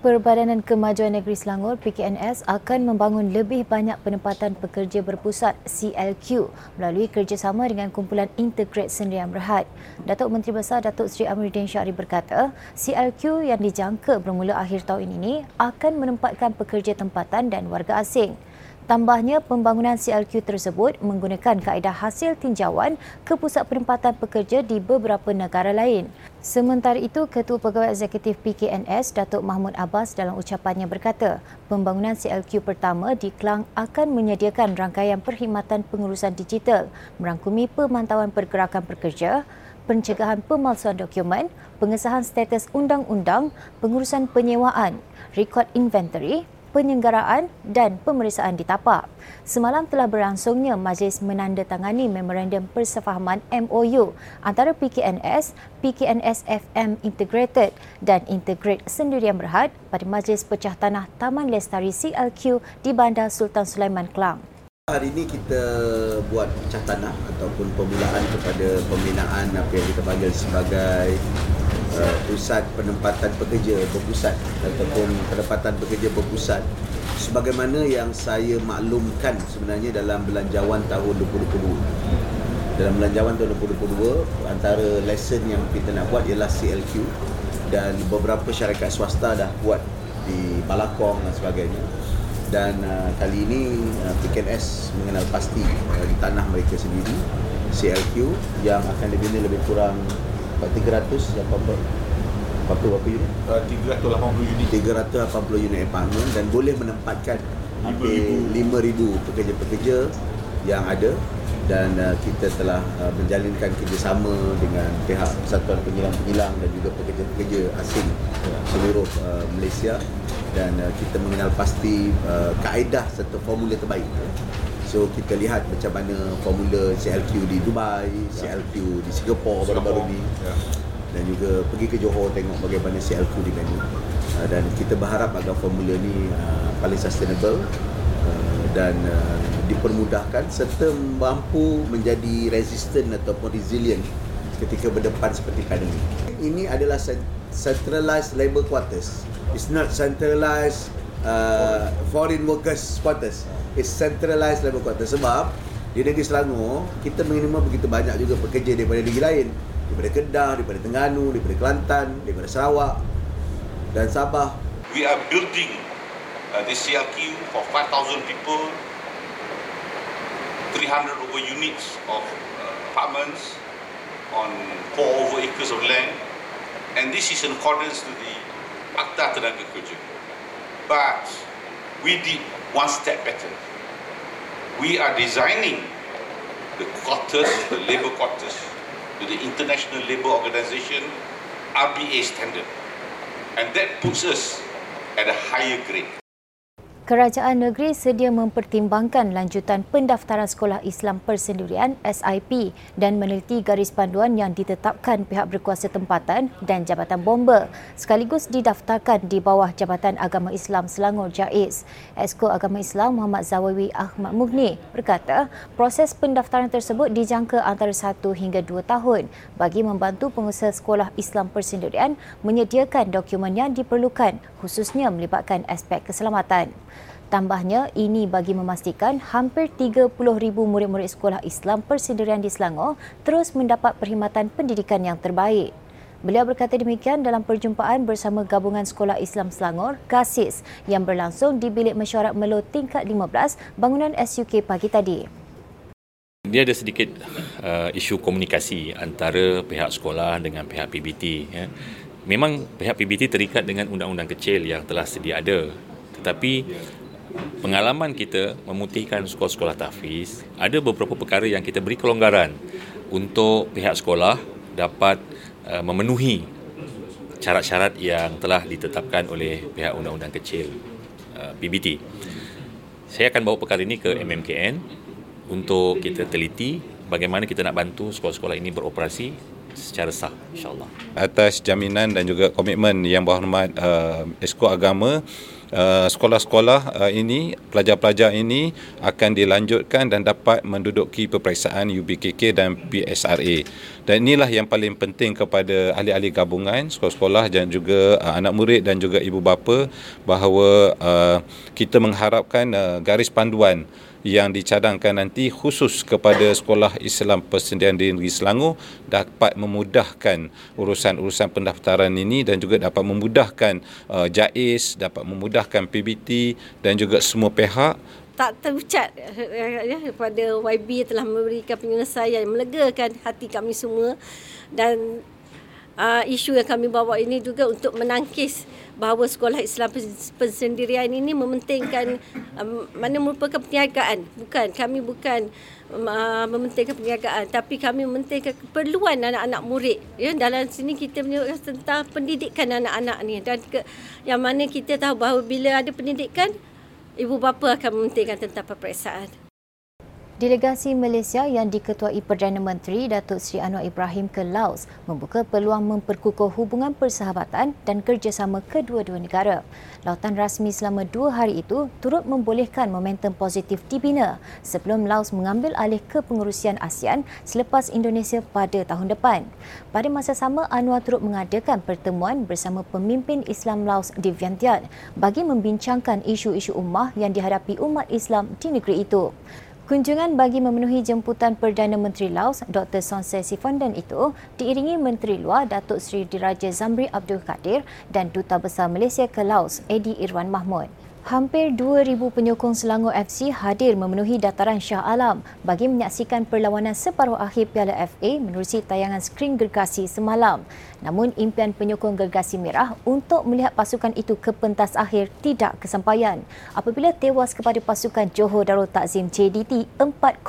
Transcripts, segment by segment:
Perbadanan Kemajuan Negeri Selangor PKNS akan membangun lebih banyak penempatan pekerja berpusat CLQ melalui kerjasama dengan kumpulan Integrate Sendirian Berhad. Datuk Menteri Besar Datuk Seri Amiruddin Syari berkata, CLQ yang dijangka bermula akhir tahun ini akan menempatkan pekerja tempatan dan warga asing. Tambahnya, pembangunan CLQ tersebut menggunakan kaedah hasil tinjauan ke pusat penempatan pekerja di beberapa negara lain. Sementara itu, Ketua Pegawai Eksekutif PKNS, Datuk Mahmud Abbas dalam ucapannya berkata, pembangunan CLQ pertama di Kelang akan menyediakan rangkaian perkhidmatan pengurusan digital merangkumi pemantauan pergerakan pekerja, pencegahan pemalsuan dokumen, pengesahan status undang-undang, pengurusan penyewaan, rekod inventory, penyenggaraan dan pemeriksaan di tapak. Semalam telah berlangsungnya majlis menandatangani memorandum persefahaman MOU antara PKNS, PKNS FM Integrated dan Integrate Sendirian Berhad pada Majlis Pecah Tanah Taman Lestari CLQ di Bandar Sultan Sulaiman Kelang. Hari ini kita buat pecah tanah ataupun pemulaan kepada pembinaan apa yang kita panggil sebagai uh, pusat penempatan pekerja berpusat ataupun penempatan pekerja berpusat. Sebagaimana yang saya maklumkan sebenarnya dalam belanjawan tahun 2022 dalam belanjawan tahun 2022 antara lesson yang kita nak buat ialah CLQ dan beberapa syarikat swasta dah buat di Balakong dan sebagainya. Dan uh, kali ini uh, PKNS mengenal pasti uh, di tanah mereka sendiri CLQ yang akan dibina lebih kurang 300 berapa berapa berapa unit? Uh, 380 unit. 380 unit apartment dan boleh menempatkan hampir 5000 pekerja-pekerja yang ada dan uh, kita telah uh, menjalinkan kerjasama dengan pihak Persatuan Penyilang-Penyilang dan juga pekerja-pekerja asing seluruh uh, Malaysia dan uh, kita mengenal pasti uh, kaedah serta formula terbaik. So kita lihat macam mana formula CLQ di Dubai, CLQ di Singapura baru-baru ni. Ya. Dan juga pergi ke Johor tengok bagaimana CLQ di Menu. Uh, dan kita berharap agar formula ni uh, paling sustainable uh, dan uh, dipermudahkan serta mampu menjadi resistant ataupun resilient ketika berdepan seperti pandemik. Ini adalah centralized labour quarters. It's not centralized uh, foreign workers quarters is centralized level quarter sebab di negeri Selangor kita mengirimkan begitu banyak juga pekerja daripada negeri lain daripada Kedah, daripada Terengganu, daripada Kelantan, daripada Sarawak dan Sabah. We are building uh, this CLQ for 5,000 people, 300 over units of uh, apartments on 4 over acres of land and this is in accordance to the Akta Tenaga Kerja. But we did one step better. We are designing the quarters, the labor quarters, to the International Labour Organization RBA standard. And that puts us at a higher grade. Kerajaan negeri sedia mempertimbangkan lanjutan pendaftaran Sekolah Islam Persendirian SIP dan meneliti garis panduan yang ditetapkan pihak berkuasa tempatan dan Jabatan Bomba sekaligus didaftarkan di bawah Jabatan Agama Islam Selangor JAIS. Esko Agama Islam Muhammad Zawawi Ahmad Mughni berkata proses pendaftaran tersebut dijangka antara 1 hingga 2 tahun bagi membantu pengusaha Sekolah Islam Persendirian menyediakan dokumen yang diperlukan khususnya melibatkan aspek keselamatan. Tambahnya, ini bagi memastikan hampir 30,000 murid-murid sekolah Islam persendirian di Selangor terus mendapat perkhidmatan pendidikan yang terbaik. Beliau berkata demikian dalam perjumpaan bersama Gabungan Sekolah Islam Selangor, GASIS, yang berlangsung di Bilik Mesyuarat Melo tingkat 15, bangunan SUK pagi tadi. Dia ada sedikit uh, isu komunikasi antara pihak sekolah dengan pihak PBT. Ya. Memang pihak PBT terikat dengan undang-undang kecil yang telah sedia ada. Tetapi pengalaman kita memutihkan sekolah-sekolah tahfiz, ada beberapa perkara yang kita beri kelonggaran untuk pihak sekolah dapat uh, memenuhi syarat-syarat yang telah ditetapkan oleh pihak undang-undang kecil uh, PBT. Saya akan bawa perkara ini ke MMKN untuk kita teliti bagaimana kita nak bantu sekolah-sekolah ini beroperasi secara sah insyaallah. Atas jaminan dan juga komitmen yang berhormat uh, Esko Agama uh, sekolah-sekolah uh, ini pelajar-pelajar ini akan dilanjutkan dan dapat menduduki peperiksaan UBKK dan PSRA dan inilah yang paling penting kepada ahli-ahli gabungan sekolah-sekolah dan juga uh, anak murid dan juga ibu bapa bahawa uh, kita mengharapkan uh, garis panduan yang dicadangkan nanti khusus kepada sekolah Islam Persendirian di Negeri Selangor dapat memudahkan urusan-urusan pendaftaran ini dan juga dapat memudahkan uh, JAIS, dapat memudahkan PBT dan juga semua pihak. Tak terucat ya, kepada YB telah memberikan penyelesaian melegakan hati kami semua dan uh, isu yang kami bawa ini juga untuk menangkis bahawa sekolah Islam persendirian ini mementingkan um, mana merupakan perniagaan. Bukan kami bukan uh, mementingkan perniagaan tapi kami mementingkan keperluan anak-anak murid. Ya dalam sini kita menyebut tentang pendidikan anak-anak ni. Dan ke, yang mana kita tahu bahawa bila ada pendidikan ibu bapa akan mementingkan tentang peperiksaan Delegasi Malaysia yang diketuai Perdana Menteri Datuk Seri Anwar Ibrahim ke Laos membuka peluang memperkukuh hubungan persahabatan dan kerjasama kedua-dua negara. Lautan rasmi selama dua hari itu turut membolehkan momentum positif dibina sebelum Laos mengambil alih kepengurusian ASEAN selepas Indonesia pada tahun depan. Pada masa sama, Anwar turut mengadakan pertemuan bersama pemimpin Islam Laos di Vientiane bagi membincangkan isu-isu ummah yang dihadapi umat Islam di negeri itu. Kunjungan bagi memenuhi jemputan Perdana Menteri Laos Dr. Sonse Sifondan itu diiringi Menteri Luar Datuk Seri Diraja Zamri Abdul Kadir dan Duta Besar Malaysia ke Laos Edi Irwan Mahmud. Hampir 2,000 penyokong Selangor FC hadir memenuhi dataran Shah Alam bagi menyaksikan perlawanan separuh akhir Piala FA menerusi tayangan skrin gergasi semalam. Namun impian penyokong gergasi merah untuk melihat pasukan itu ke pentas akhir tidak kesampaian apabila tewas kepada pasukan Johor Darul Takzim JDT 4-0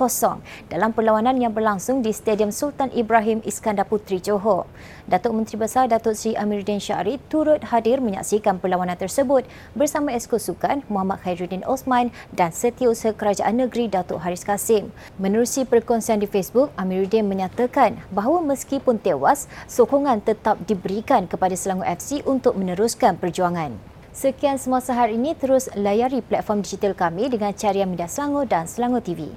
dalam perlawanan yang berlangsung di Stadium Sultan Ibrahim Iskandar Puteri Johor. Datuk Menteri Besar Datuk Seri Amiruddin Syari turut hadir menyaksikan perlawanan tersebut bersama Esko Sukan Muhammad Khairuddin Osman dan Setiausaha Kerajaan Negeri Datuk Haris Kasim. Menerusi perkongsian di Facebook, Amiruddin menyatakan bahawa meskipun tewas, sokongan tetap diberikan kepada Selangor FC untuk meneruskan perjuangan. Sekian semasa hari ini, terus layari platform digital kami dengan carian media Selangor dan Selangor TV.